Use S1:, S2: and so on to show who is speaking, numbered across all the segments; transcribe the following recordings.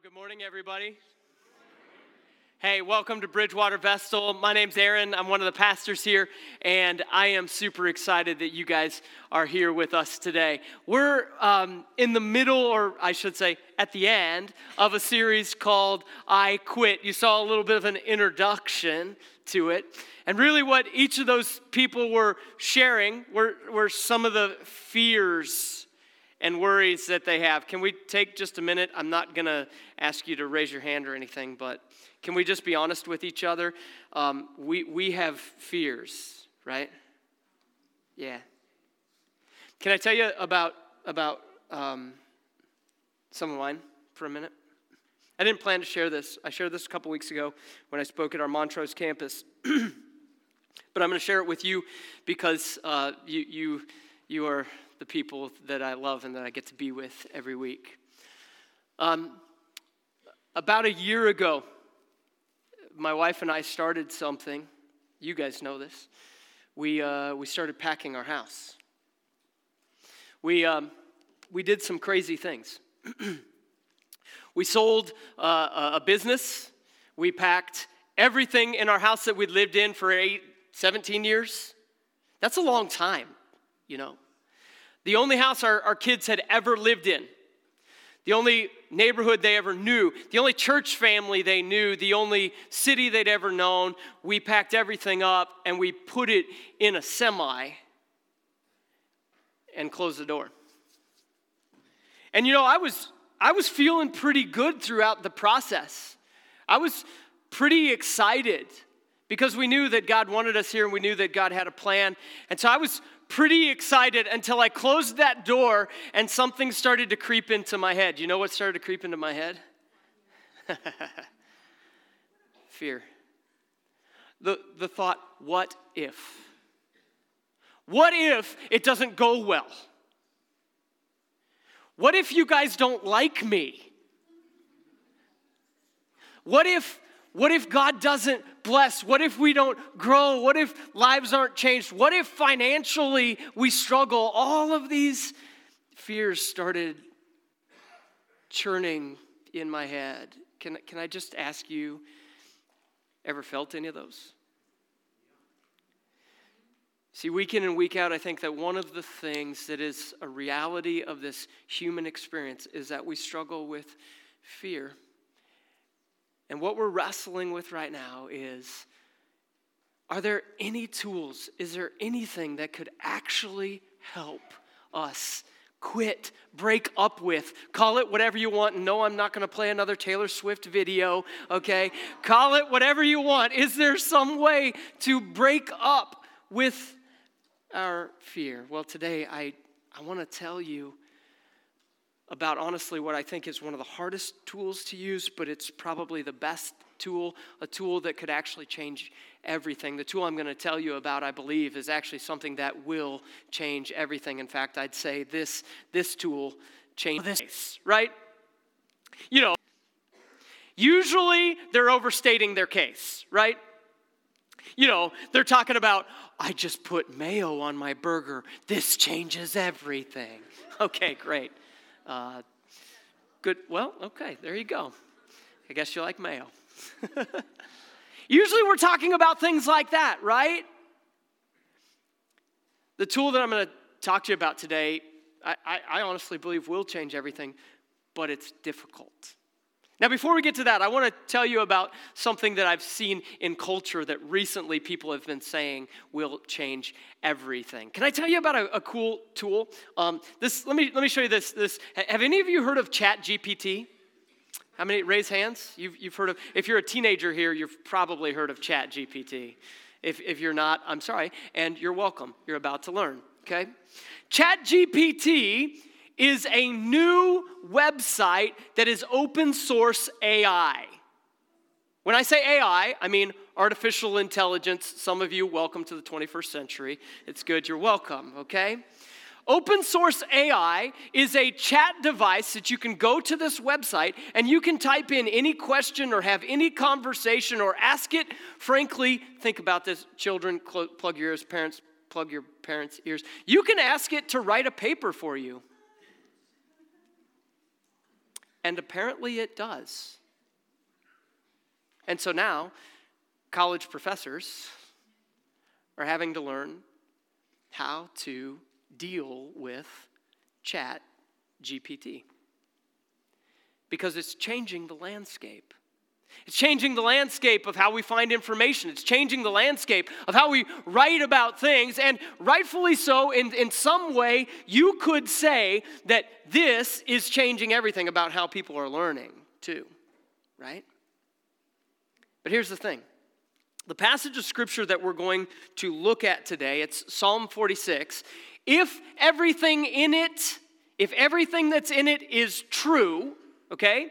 S1: Good morning, everybody. Hey, welcome to Bridgewater Vestal. My name's Aaron. I'm one of the pastors here, and I am super excited that you guys are here with us today. We're um, in the middle, or I should say, at the end of a series called I Quit. You saw a little bit of an introduction to it. And really, what each of those people were sharing were, were some of the fears and worries that they have. Can we take just a minute? I'm not going to ask you to raise your hand or anything, but can we just be honest with each other? Um, we, we have fears, right? Yeah. Can I tell you about, about um, some of mine for a minute? I didn't plan to share this. I shared this a couple weeks ago when I spoke at our Montrose campus. but I'm going to share it with you because uh, you, you, you are the people that I love and that I get to be with every week. Um, about a year ago, my wife and I started something. You guys know this. We, uh, we started packing our house. We, um, we did some crazy things. we sold uh, a business. We packed everything in our house that we'd lived in for eight, 17 years. That's a long time, you know the only house our, our kids had ever lived in, the only neighborhood they ever knew, the only church family they knew, the only city they'd ever known. We packed everything up and we put it in a semi and closed the door. And you know, I was I was feeling pretty good throughout the process. I was pretty excited because we knew that God wanted us here and we knew that God had a plan. And so I was pretty excited until I closed that door and something started to creep into my head. You know what started to creep into my head? Fear. The, the thought, what if? What if it doesn't go well? What if you guys don't like me? What if what if God doesn't bless? What if we don't grow? What if lives aren't changed? What if financially we struggle? All of these fears started churning in my head. Can, can I just ask you, ever felt any of those? See, week in and week out, I think that one of the things that is a reality of this human experience is that we struggle with fear. And what we're wrestling with right now is are there any tools? Is there anything that could actually help us quit, break up with? Call it whatever you want. No, I'm not going to play another Taylor Swift video, okay? Call it whatever you want. Is there some way to break up with our fear? Well, today I, I want to tell you about honestly what I think is one of the hardest tools to use, but it's probably the best tool, a tool that could actually change everything. The tool I'm going to tell you about, I believe, is actually something that will change everything. In fact, I'd say this, this tool changes this, right? You know, usually they're overstating their case, right? You know, they're talking about, I just put mayo on my burger. This changes everything. Okay, great. Uh, good, well, okay, there you go. I guess you like mayo. Usually we're talking about things like that, right? The tool that I'm going to talk to you about today, I, I, I honestly believe will change everything, but it's difficult. Now, before we get to that, I want to tell you about something that I've seen in culture that recently people have been saying will change everything. Can I tell you about a, a cool tool? Um, this, let, me, let me show you this, this. Have any of you heard of Chat GPT? How many? Raise hands. You've, you've heard of, if you're a teenager here, you've probably heard of Chat GPT. If, if you're not, I'm sorry, and you're welcome. You're about to learn, okay? Chat GPT is a new website that is open source AI. When I say AI, I mean artificial intelligence. Some of you, welcome to the 21st century. It's good, you're welcome, okay? Open source AI is a chat device that you can go to this website and you can type in any question or have any conversation or ask it. Frankly, think about this, children, plug your ears, parents, plug your parents' ears. You can ask it to write a paper for you And apparently it does. And so now, college professors are having to learn how to deal with Chat GPT because it's changing the landscape. It's changing the landscape of how we find information. It's changing the landscape of how we write about things. And rightfully so, in, in some way, you could say that this is changing everything about how people are learning, too, right? But here's the thing the passage of scripture that we're going to look at today, it's Psalm 46. If everything in it, if everything that's in it is true, okay?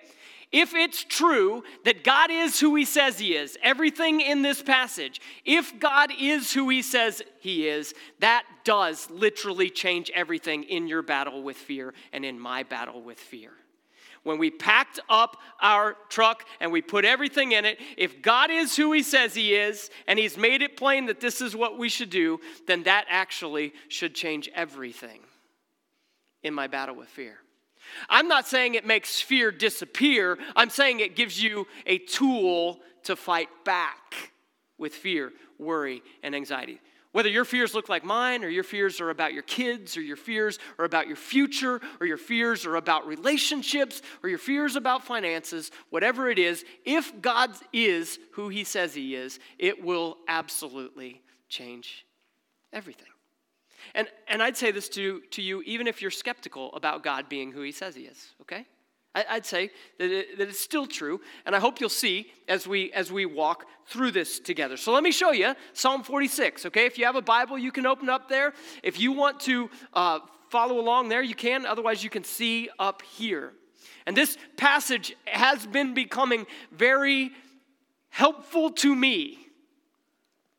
S1: If it's true that God is who he says he is, everything in this passage, if God is who he says he is, that does literally change everything in your battle with fear and in my battle with fear. When we packed up our truck and we put everything in it, if God is who he says he is and he's made it plain that this is what we should do, then that actually should change everything in my battle with fear. I'm not saying it makes fear disappear, I'm saying it gives you a tool to fight back with fear, worry, and anxiety. Whether your fears look like mine, or your fears are about your kids, or your fears are about your future, or your fears are about relationships, or your fears about finances, whatever it is, if God is who He says He is, it will absolutely change everything. And, and I'd say this to, to you even if you're skeptical about God being who he says he is, okay? I, would say that, it, that it's still true, and I hope you'll see as we, as we walk through this together. So let me show you Psalm 46, okay? If you have a Bible, you can open up there. If you want to uh, follow along there, you can. Otherwise, you can see up here. And this passage has been becoming very helpful to me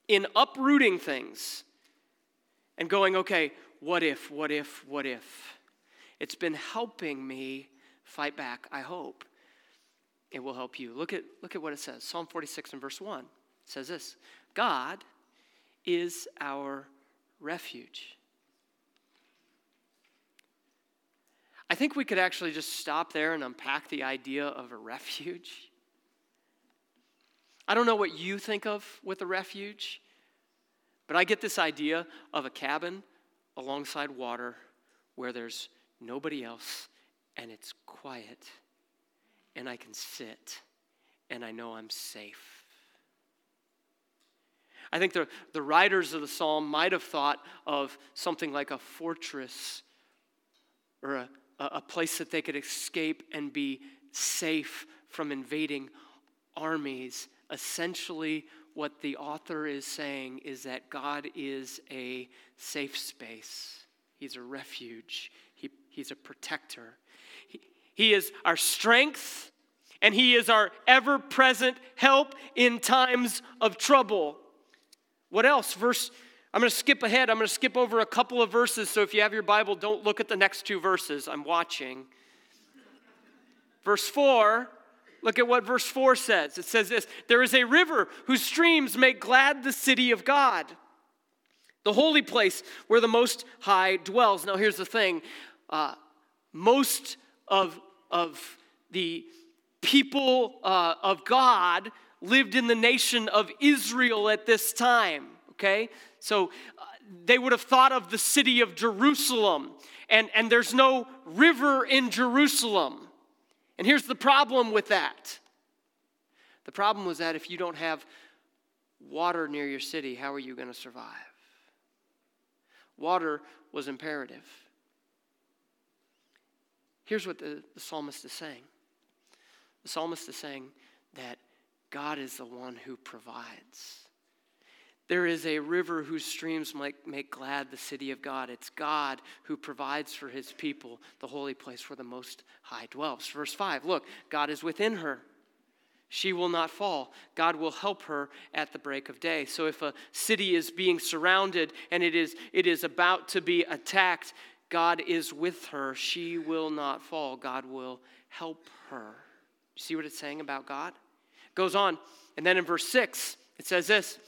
S1: in uprooting things and going, okay, what if, what if, what if? It's been helping me fight back, I hope. It will help you. Look at, look at what it says Psalm 46 and verse 1 it says this God is our refuge. I think we could actually just stop there and unpack the idea of a refuge. I don't know what you think of with a refuge. But I get this idea of a cabin alongside water where there's nobody else and it's quiet and I can sit and I know I'm safe. I think the, the writers of the psalm might have thought of something like a fortress or a, a place that they could escape and be safe from invading armies, essentially what the author is saying is that God is a safe space, He's a refuge, he, He's a protector. He, he is our strength, and He is our ever present help in times of trouble. What else? Verse I'm going to skip ahead. I'm going to skip over a couple of verses. So if you have your Bible, don't look at the next two verses. I'm watching. Verse 4 Look at what verse 4 says. It says this There is a river whose streams make glad the city of God, the holy place where the Most High dwells. Now, here's the thing uh, most of, of the people uh, of God lived in the nation of Israel at this time, okay? So uh, they would have thought of the city of Jerusalem, and, and there's no river in Jerusalem. And here's the problem with that the problem was that if you don't have water near your city, how are you going to survive? Water was imperative. Here's what the, the, psalmist is saying the psalmist is saying that God is the one who provides. There is a river whose streams might make glad the city of God. It's God who provides for his people the holy place where the Most High dwells. Verse 5 Look, God is within her. She will not fall. God will help her at the break of day. So if a city is being surrounded and it is, it is about to be attacked, God is with her. She will not fall. God will help her. You see what it's saying about God? It goes on. And then in verse 6, it says this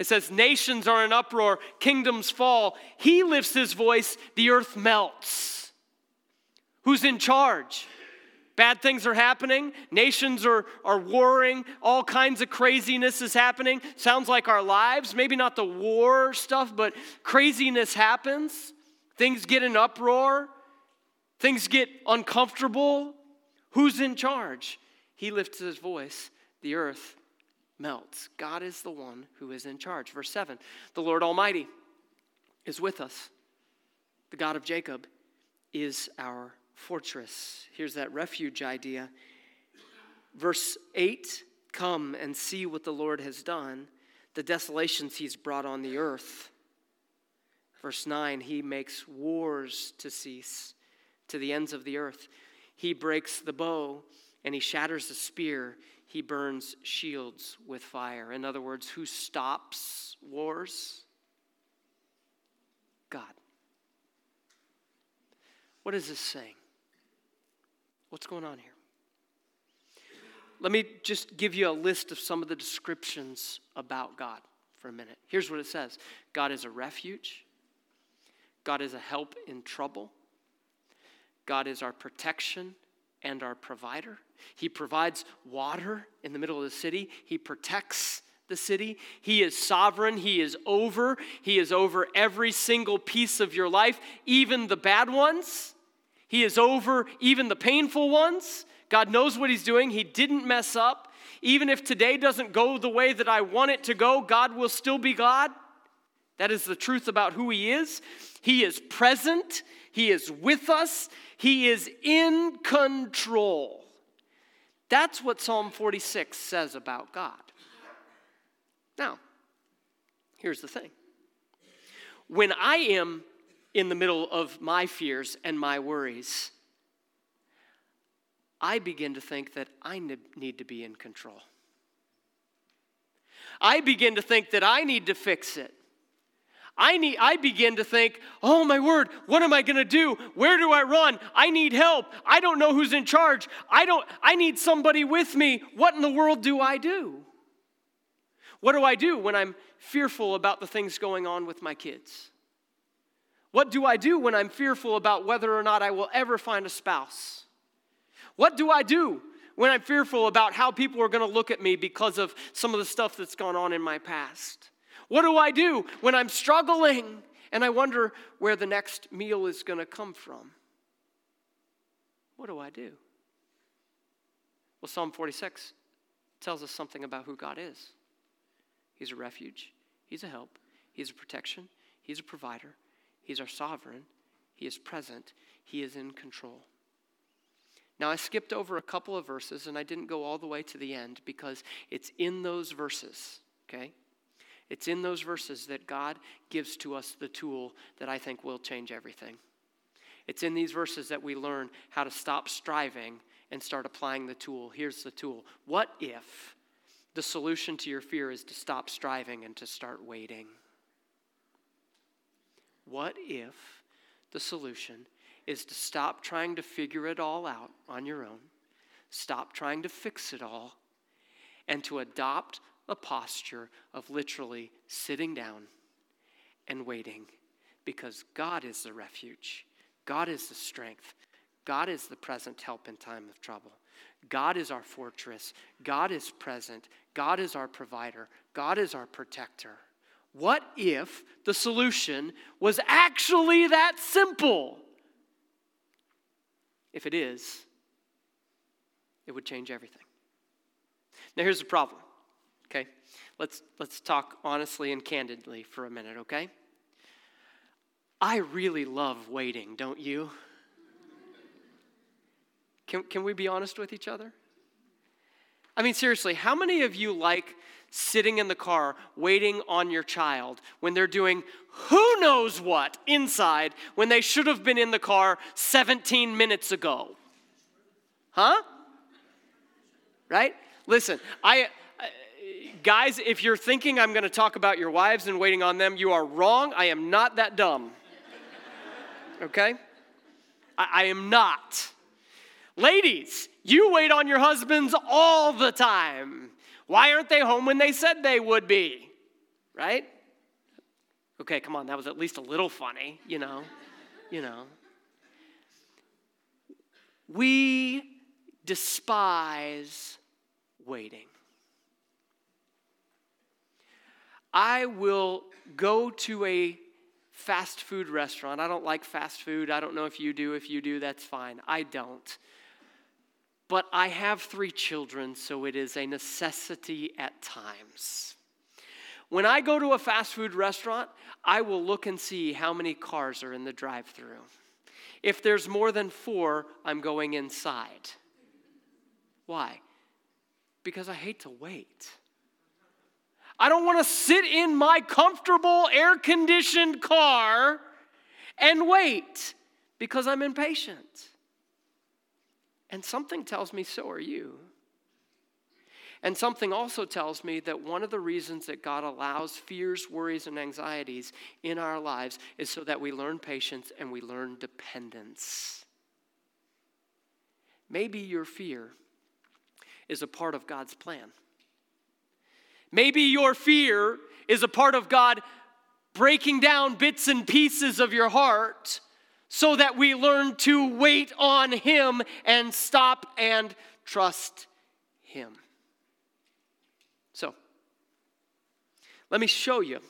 S1: it says, Nations are in uproar, kingdoms fall. He lifts his voice, the earth melts. Who's in charge? Bad things are happening. Nations are, are warring. All kinds of craziness is happening. Sounds like our lives. Maybe not the war stuff, but craziness happens. Things get in uproar. Things get uncomfortable. Who's in charge? He lifts his voice. The earth melts. God is the one who is in charge. Verse 7 The Lord Almighty is with us. The God of Jacob is our fortress. Here's that refuge idea. Verse 8 Come and see what the Lord has done, the desolations he's brought on the earth. Verse 9 He makes wars to cease to the ends of the earth. He breaks the bow and he shatters the spear. He burns shields with fire. In other words, who stops wars? God. What is this saying? What's going on here? Let me just give you a list of some of the descriptions about God for a minute. Here's what it says God is a refuge, God is a help in trouble, God is our protection and our provider. He provides water in the middle of the city, He protects the city. He is sovereign. He is over. He is over every single piece of your life, even the bad ones. He is over even the painful ones. God knows what He's doing. He didn't mess up. Even if today doesn't go the way that I want it to go, God will still be God. That is the truth about who He is. He is present, He is with us, He is in control. That's what Psalm 46 says about God. Now, here's the thing when I am in the middle of my fears and my worries, I begin to think that I need to be in control. I begin to think that I need to fix it. I, need, I begin to think, oh my word, what am I going to do? Where do I run? I need help. I don't know who's in charge. I, don't, I need somebody with me. What in the world do I do? What do I do when I'm fearful about the things going on with my kids? What do I do when I'm fearful about whether or not I will ever find a spouse? What do I do when I'm fearful about how people are going to look at me because of some of the stuff that's gone on in my past? What do I do when I'm struggling and I wonder where the next meal is going to come from? What do I do? Well, Psalm 46 tells us something about who God is. He's a refuge, He's a help, He's a protection, He's a provider, He's our sovereign, He is present, He is in control. Now, I skipped over a couple of verses and I didn't go all the way to the end because it's in those verses, okay? It's in those verses that God gives to us the tool that I think will change everything. It's in these verses that we learn how to stop striving and start applying the tool. Here's the tool. What if the solution to your fear is to stop striving and to start waiting. What if the solution is to stop trying to figure it all out on your own, stop trying to fix it all, and to adopt a posture of literally sitting down and waiting because God is the refuge, God is the strength, God is the present help in time of trouble. God is our fortress. God is present. God is our provider. God is our protector. What if the solution was actually that simple? If it is, it would change everything. Now, here's the problem, okay? Let's, let's talk honestly and candidly for a minute, okay? I really love waiting, don't you? Can, can we be honest with each other? I mean, seriously, how many of you like sitting in the car waiting on your child when they're doing who knows what inside when they should have been in the car 17 minutes ago? Huh? Right? Listen, I guys, if you're thinking I'm going to talk about your wives and waiting on them, you are wrong. I am not that dumb. Okay? I, I am not. Ladies, you wait on your husbands all the time. Why aren't they home when they said they would be? Right? Okay, come on, that was at least a little funny, you know. you know. We despise waiting. I will go to a fast food restaurant. I don't like fast food. I don't know if you do. If you do, that's fine. I don't. But I have three children, so it is a necessity at times. When I go to a fast food restaurant, I will look and see how many cars are in the drive through. If there's more than four, I'm going inside. Why? Because I hate to wait. I don't want to sit in my comfortable air conditioned car and wait because I'm impatient. And something tells me so are you. And something also tells me that one of the reasons that God allows fears, worries, and anxieties in our lives is so that we learn patience and we learn dependence. Maybe your fear is a part of God's plan. Maybe your fear is a part of God breaking down bits and pieces of your heart so that we learn to wait on Him and stop and trust Him. So, let me show you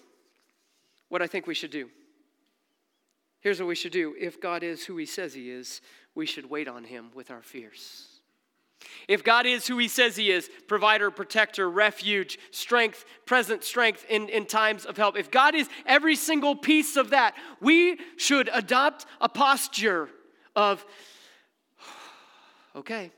S1: what I think we should do. Here's what we should do. If God is who He says He is, we should wait on Him with our fears. If God is who He says He is provider, protector, refuge, strength, present strength in, in times of help if God is every single piece of that, we should adopt a posture of, okay.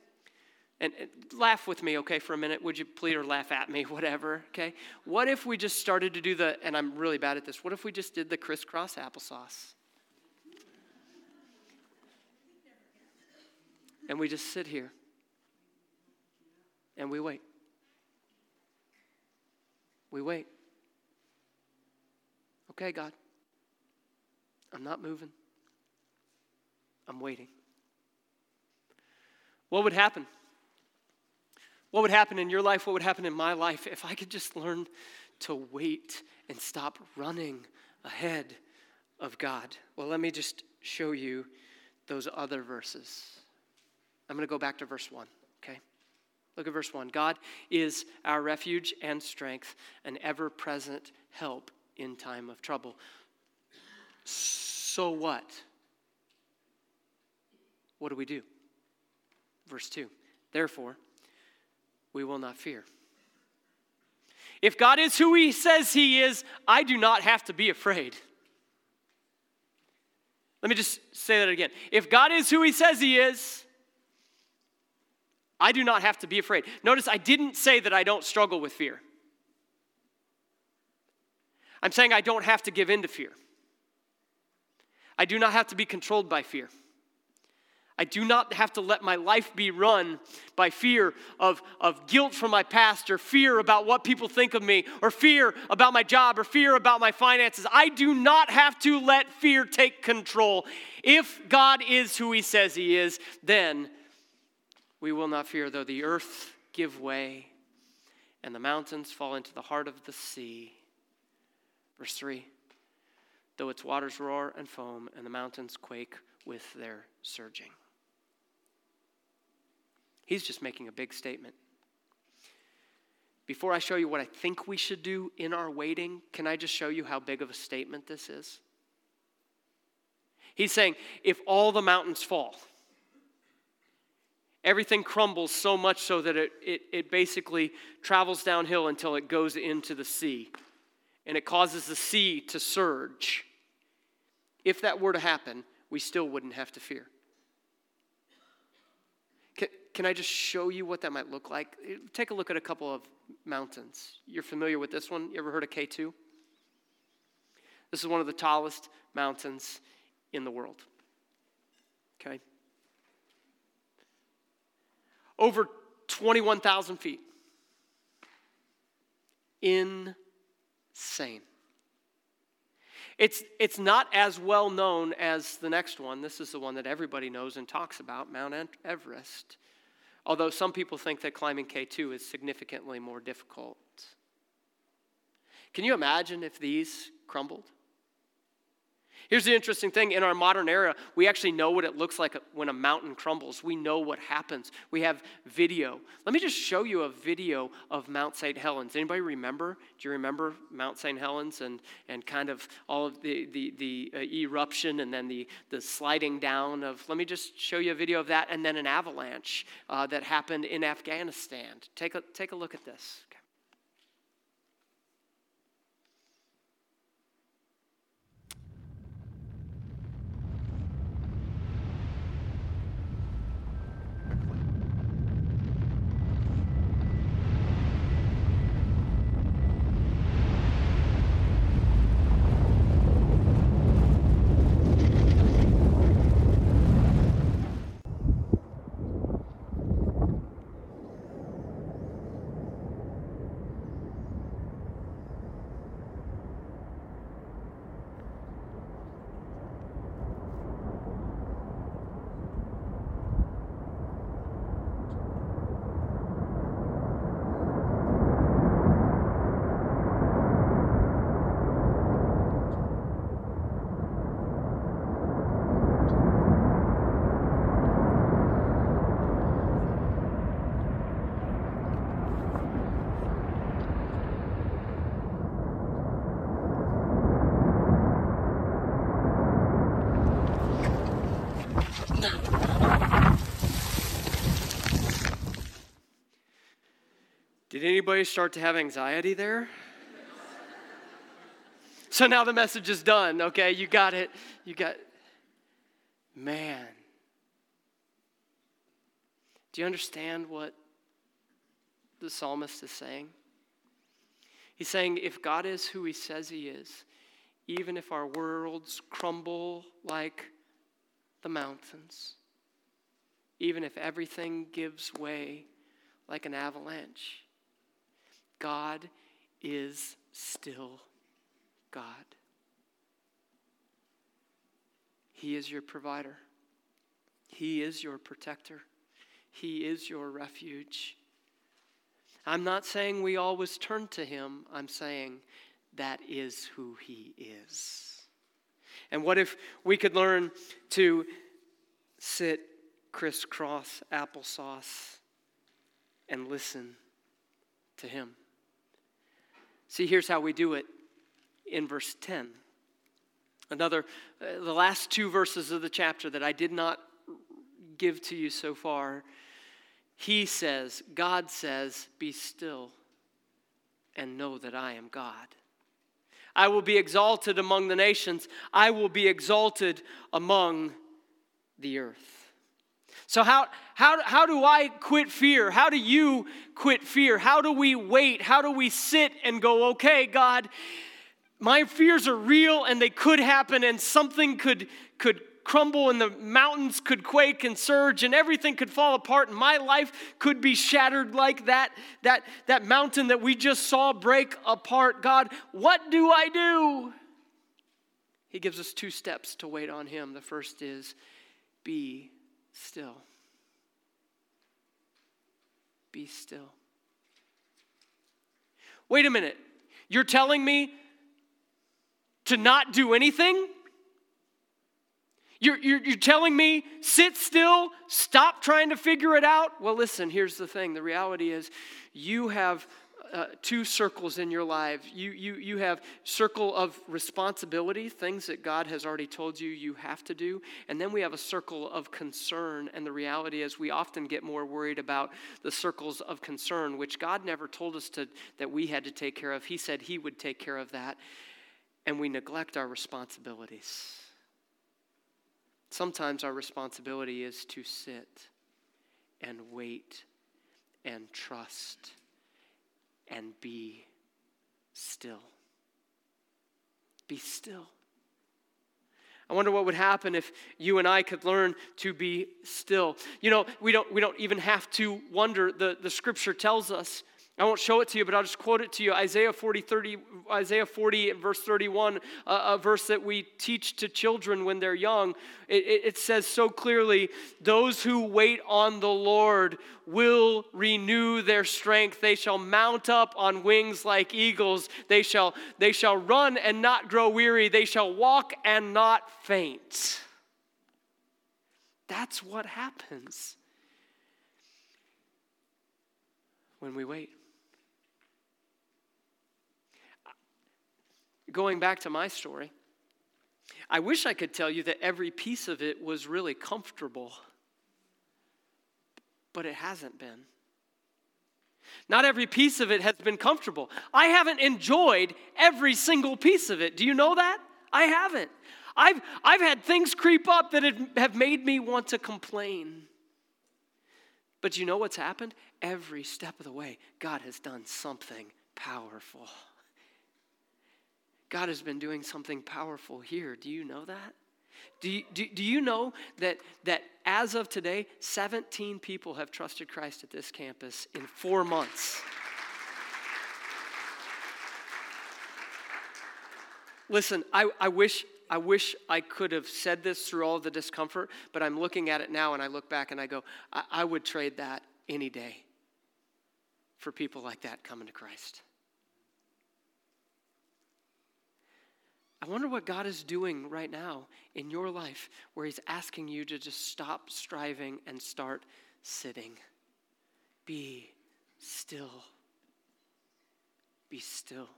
S1: And, laugh with me, okay, for a minute. Would you please, or laugh at me, whatever, okay? What if we just started to do the, and I'm really bad at this, what if we just did the crisscross applesauce? And we just sit here and we wait. We wait. Okay, God, I'm not moving. I'm waiting. What would happen? What would happen in your life? What would happen in my life if I could just learn to wait and stop running ahead of God? Well, let me just show you those other verses. I'm going to go back to verse 1, okay? Look at verse 1. God is our refuge and strength, an ever present help in time of trouble. So what? What do we do? Verse 2. Therefore, we will not fear. If God is who He says He is, I do not have to be afraid. Let me just say that again. If God is who He says He is, I do not have to be afraid. Notice I didn't say that I don't struggle with fear. I'm saying I don't have to give in to fear. I do not have to be controlled by fear. I do not have to let my life be run by fear of, of guilt from my past or fear about what people think of me or fear about my job or fear about my finances. I do not have to let fear take control. If God is who He says He is, then we will not fear, though the earth give way and the mountains fall into the heart of the sea. Verse 3 Though its waters roar and foam and the mountains quake with their surging. He's just making a big statement. Before I show you what I think we should do in our waiting, can I just show you how big of a statement this is? He's saying, if all the mountains fall, everything crumbles so much so that it, it, it basically travels downhill until it goes into the sea. And it causes the sea to surge. If that were to happen, we still wouldn't have to fear. Can, can I just show you what that might look like? Eh, take a look at a couple of mountains. You're familiar with this one? You ever heard of K2? This is one of the tallest mountains in the world. Okay? Over 21,000 feet. Insane. It's, it's not as well known as the next one. This is the one that everybody knows and talks about Mount Everest. Although some people think that climbing K2 is significantly more difficult. Can you imagine if these crumbled? Here's the interesting thing in our modern era, we actually know what it looks like when a mountain crumbles. We know what happens. We have video. Let me just show you a video of Mount St. Helens. Anybody remember? Do you remember Mount St. Helens and, and kind of all of the, the, the uh, eruption and then the, the sliding down of? Let me just show you a video of that and then an avalanche uh, that happened in Afghanistan. Take a, take a look at this. Did anybody start to have anxiety there? so now the message is done, okay? You got it. You got, man. Do you understand what the psalmist is saying? He's saying, if God is who he says he is, even if our worlds crumble like the mountains, even if everything gives way like an avalanche, God is still God. He is your provider, He is your protector, He is your refuge. I'm not saying we always turn to Him, I'm saying that is who He is. And what if we could learn to sit crisscross applesauce and listen to Him? See, here's how we do it in verse 10. Another, uh, the last two verses of the chapter that I did not give to you so far. He says, God says, Be still and know that I am God. I will be exalted among the nations, I will be exalted among the earth. So, how, how, how do I quit fear? How do you quit fear? How do we wait? How do we sit and go, okay, God, my fears are real and they could happen and something could, could crumble and the mountains could quake and surge and everything could fall apart and my life could be shattered like that, that, that mountain that we just saw break apart. God, what do I do? He gives us two steps to wait on Him. The first is be still. Be still. Wait a minute. You're telling me to not do anything? You're, you're, you're, telling me sit still, stop trying to figure it out? Well, listen, here's the thing the reality is you have uh, two circles in your life. You, you, you have circle of responsibility, things that God has already told you you have to do. And then we have a circle of concern. And the reality is we often get more worried about the circles of concern, which God never told us to, that we had to take care of. He said He would take care of that. And we neglect our responsibilities. Sometimes our responsibility is to sit and wait and trust and be still. Be still. I wonder what would happen if you and I could learn to be still. You know, we don't, we don't even have to wonder. The, the scripture tells us I won't show it to you, but I'll just quote it to you. Isaiah 40, 30, Isaiah 40 verse 31, a verse that we teach to children when they're young. It, it, it says so clearly, those who wait on the Lord will renew their strength. They shall mount up on wings like eagles. They shall, they shall run and not grow weary. They shall walk and not faint. That's what happens when we wait. Going back to my story, I wish I could tell you that every piece of it was really comfortable, but it hasn't been. Not every piece of it has been comfortable. I haven't enjoyed every single piece of it. Do you know that? I haven't. I've, I've had things creep up that have made me want to complain. But you know what's happened? Every step of the way, God has done something powerful. God has been doing something powerful here. Do you know that? Do you, do, do you know that, that as of today, 17 people have trusted Christ at this campus in four months? Listen, I, I, wish, I wish I could have said this through all the discomfort, but I'm looking at it now and I look back and I go, I, I would trade that any day for people like that coming to Christ. I wonder what God is doing right now in your life where He's asking you to just stop striving and start sitting. Be still. Be still.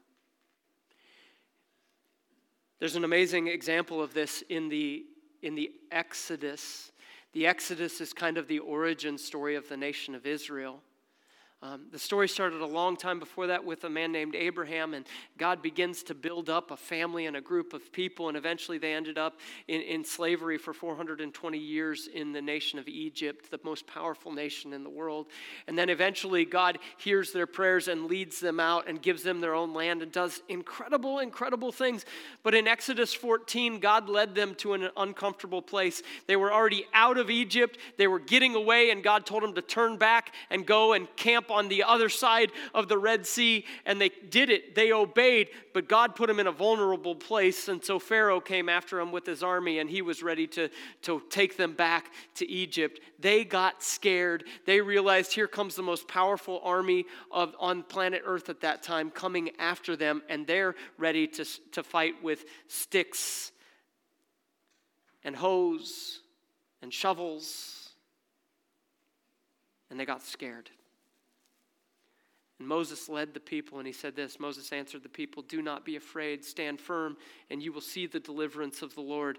S1: There's an amazing example of this in the, in the Exodus. The Exodus is kind of the origin story of the nation of Israel. Um, the story started a long time before that with a man named Abraham, and God begins to build up a family and a group of people, and eventually they ended up in, in slavery for 420 years in the nation of Egypt, the most powerful nation in the world. And then eventually God hears their prayers and leads them out and gives them their own land and does incredible, incredible things. But in Exodus 14, God led them to an uncomfortable place. They were already out of Egypt, they were getting away, and God told them to turn back and go and camp on the other side of the Red Sea, and they did it. They obeyed, but God put them in a vulnerable place. And so Pharaoh came after them with his army, and he was ready to, to take them back to Egypt. They got scared. They realized here comes the most powerful army of, on planet Earth at that time coming after them, and they're ready to, to fight with sticks and hoes and shovels. And they got scared. And Moses led the people, and he said this Moses answered the people, Do not be afraid, stand firm, and you will see the deliverance of the Lord.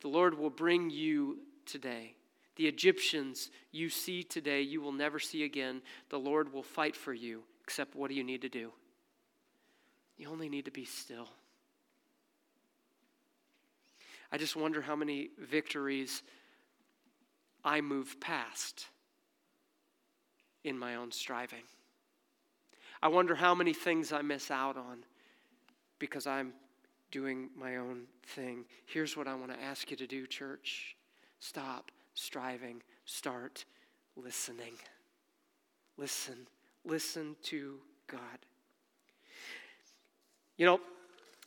S1: The Lord will bring you today. The Egyptians you see today, you will never see again. The Lord will fight for you, except what do you need to do? You only need to be still. I just wonder how many victories I move past in my own striving. I wonder how many things I miss out on because I'm doing my own thing. Here's what I want to ask you to do, church stop striving, start listening. Listen, listen to God. You know,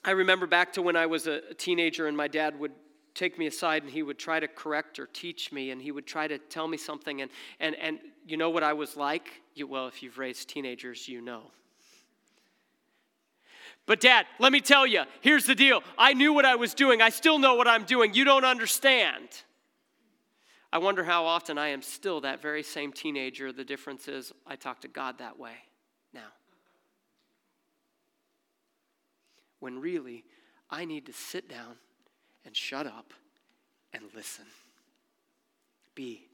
S1: I remember back to when I was a teenager and my dad would take me aside and he would try to correct or teach me and he would try to tell me something and and and you know what I was like? You, well, if you've raised teenagers, you know. But, Dad, let me tell you here's the deal. I knew what I was doing. I still know what I'm doing. You don't understand. I wonder how often I am still that very same teenager. The difference is I talk to God that way now. When really, I need to sit down and shut up and listen. Be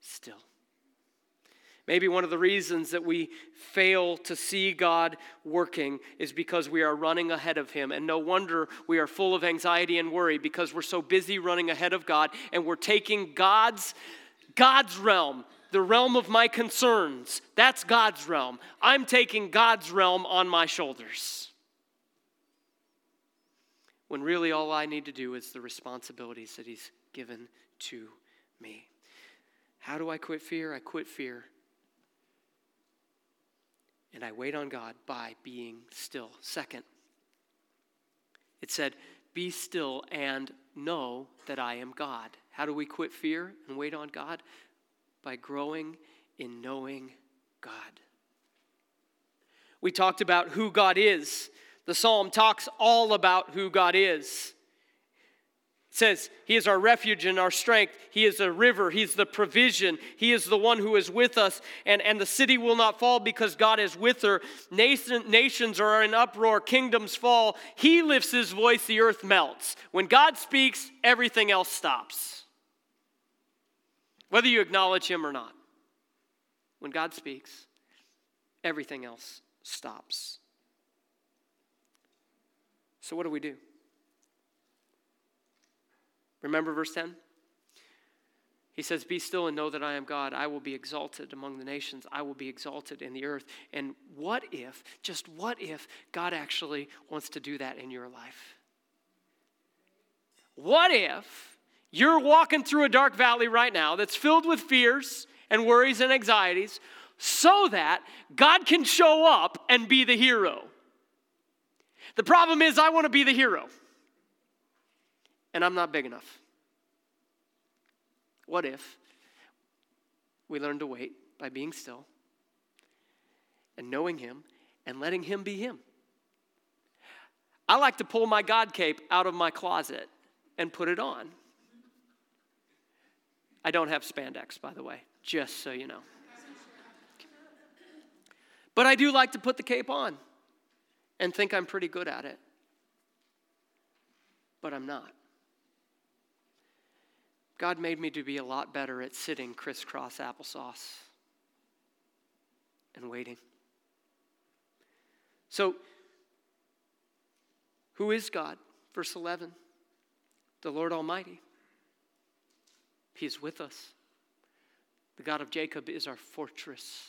S1: still. Maybe one of the reasons that we fail to see God working is because we are running ahead of Him. And no wonder we are full of anxiety and worry because we're so busy running ahead of God and we're taking God's, God's realm, the realm of my concerns. That's God's realm. I'm taking God's realm on my shoulders. When really all I need to do is the responsibilities that He's given to me. How do I quit fear? I quit fear and I wait on God by being still. Second, it said, Be still and know that I am God. How do we quit fear and wait on God? By growing in knowing God. We talked about who God is. The psalm talks all about who God is. It says, He is our refuge and our strength. He is a river. He's the provision. He is the one who is with us. And, and the city will not fall because God is with her. Nation, nations are in uproar. Kingdoms fall. He lifts his voice, the earth melts. When God speaks, everything else stops. Whether you acknowledge him or not. When God speaks, everything else stops. So, what do we do? Remember verse 10? He says, Be still and know that I am God. I will be exalted among the nations. I will be exalted in the earth. And what if, just what if, God actually wants to do that in your life? What if you're walking through a dark valley right now that's filled with fears and worries and anxieties so that God can show up and be the hero? The problem is, I want to be the hero and I'm not big enough. What if we learn to wait by being still and knowing Him and letting Him be Him? I like to pull my God cape out of my closet and put it on. I don't have spandex, by the way, just so you know. But I do like to put the cape on and think I'm pretty good at it. But I'm not. God made me to be a lot better at sitting crisscross applesauce and waiting. So, who is God? Verse 11 the Lord Almighty. He is with us. The God of Jacob is our fortress.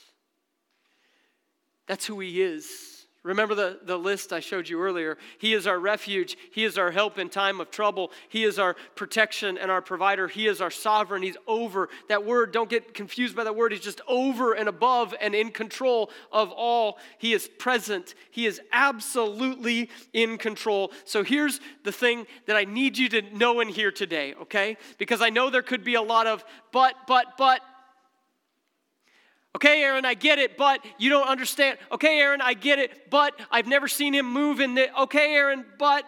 S1: That's who He is. Remember the, the list I showed you earlier? He is our refuge. He is our help in time of trouble. He is our protection and our provider. He is our sovereign. He's over. That word, don't get confused by that word. He's just over and above and in control of all. He is present. He is absolutely in control. So here's the thing that I need you to know in here today, okay? Because I know there could be a lot of but, but, but, Okay, Aaron, I get it, but you don't understand. Okay, Aaron, I get it, but I've never seen him move in the. Okay, Aaron, but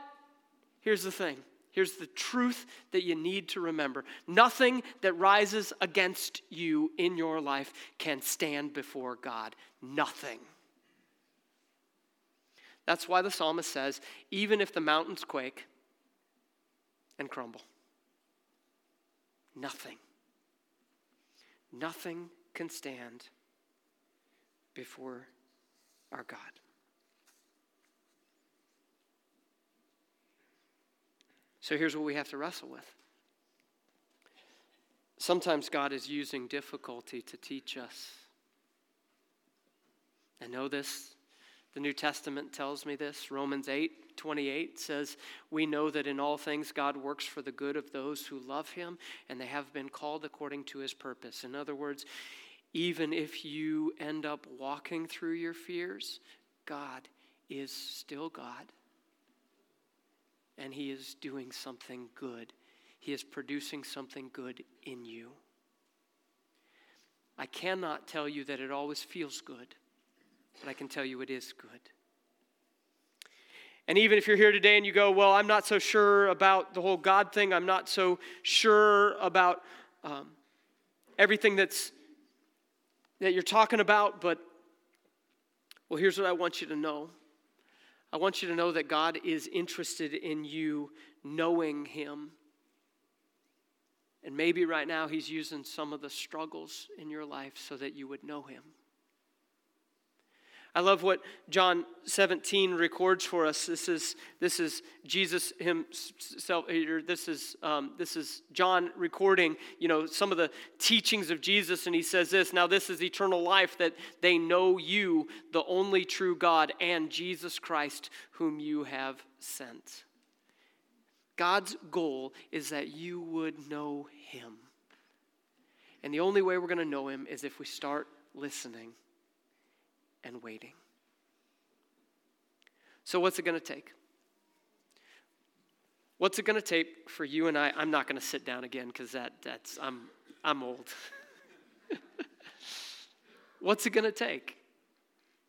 S1: here's the thing. Here's the truth that you need to remember. Nothing that rises against you in your life can stand before God. Nothing. That's why the psalmist says, even if the mountains quake and crumble, nothing, nothing can stand before our God. So here's what we have to wrestle with. Sometimes God is using difficulty to teach us. I know this. The New Testament tells me this. Romans 8 28 says, We know that in all things God works for the good of those who love him and they have been called according to his purpose. In other words, even if you end up walking through your fears, God is still God. And He is doing something good. He is producing something good in you. I cannot tell you that it always feels good, but I can tell you it is good. And even if you're here today and you go, Well, I'm not so sure about the whole God thing, I'm not so sure about um, everything that's that you're talking about, but well, here's what I want you to know. I want you to know that God is interested in you knowing Him. And maybe right now He's using some of the struggles in your life so that you would know Him. I love what John 17 records for us. This is, this is Jesus himself. This is, um, this is John recording, you know, some of the teachings of Jesus. And he says this, now this is eternal life, that they know you, the only true God, and Jesus Christ, whom you have sent. God's goal is that you would know him. And the only way we're going to know him is if we start listening and waiting. So, what's it going to take? What's it going to take for you and I? I'm not going to sit down again because that, that's, I'm, I'm old. What's it going to take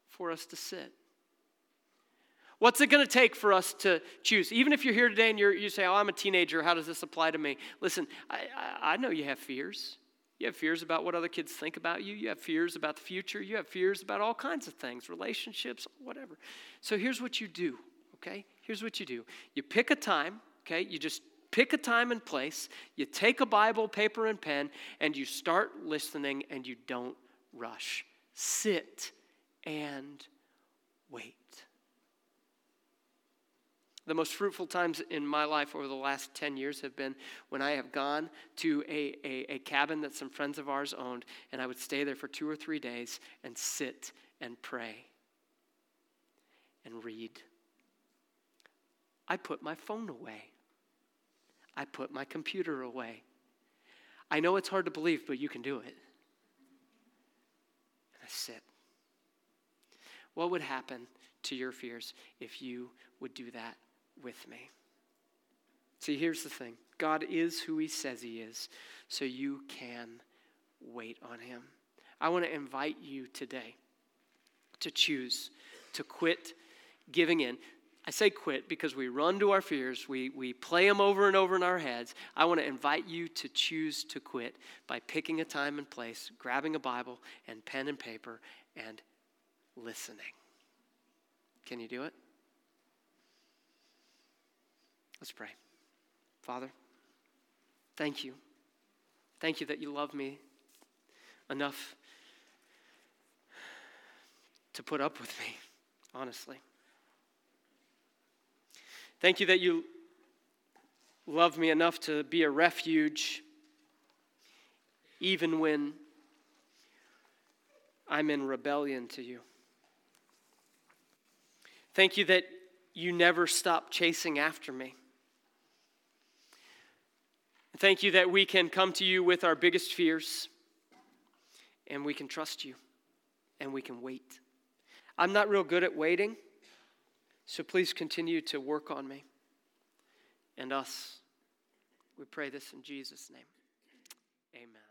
S1: for us to sit? What's it going to take for us to choose? Even if you're here today and you you say, Oh, I'm a teenager, how does this apply to me? Listen, I, I, I know you have fears. You have fears about what other kids think about you. You have fears about the future. You have fears about all kinds of things, relationships, whatever. So here's what you do, okay? Here's what you do you pick a time, okay? You just pick a time and place. You take a Bible, paper, and pen, and you start listening and you don't rush. Sit and wait. The most fruitful times in my life over the last 10 years have been when I have gone to a, a, a, cabin that some friends of ours owned, and I would stay there for two or three days and sit and pray and read. I put my phone away, I put my computer away. I know it's hard to believe, but you can do it. And I sit. What would happen to your fears if you would do that with me. See, here's the thing God is who He says He is, so you can wait on Him. I want to invite you today to choose to quit giving in. I say quit because we run to our fears, we, we play them over and over in our heads. I want to invite you to choose to quit by picking a time and place, grabbing a Bible and pen and paper, and listening. Can you do it? Let's pray. Father, thank you. Thank you that you love me enough to put up with me, honestly. Thank you that you love me enough to be a refuge even when I'm in rebellion to you. Thank you that you never stop chasing after me. Thank you that we can come to you with our biggest fears and we can trust you and we can wait. I'm not real good at waiting, so please continue to work on me and us. We pray this in Jesus' name. Amen.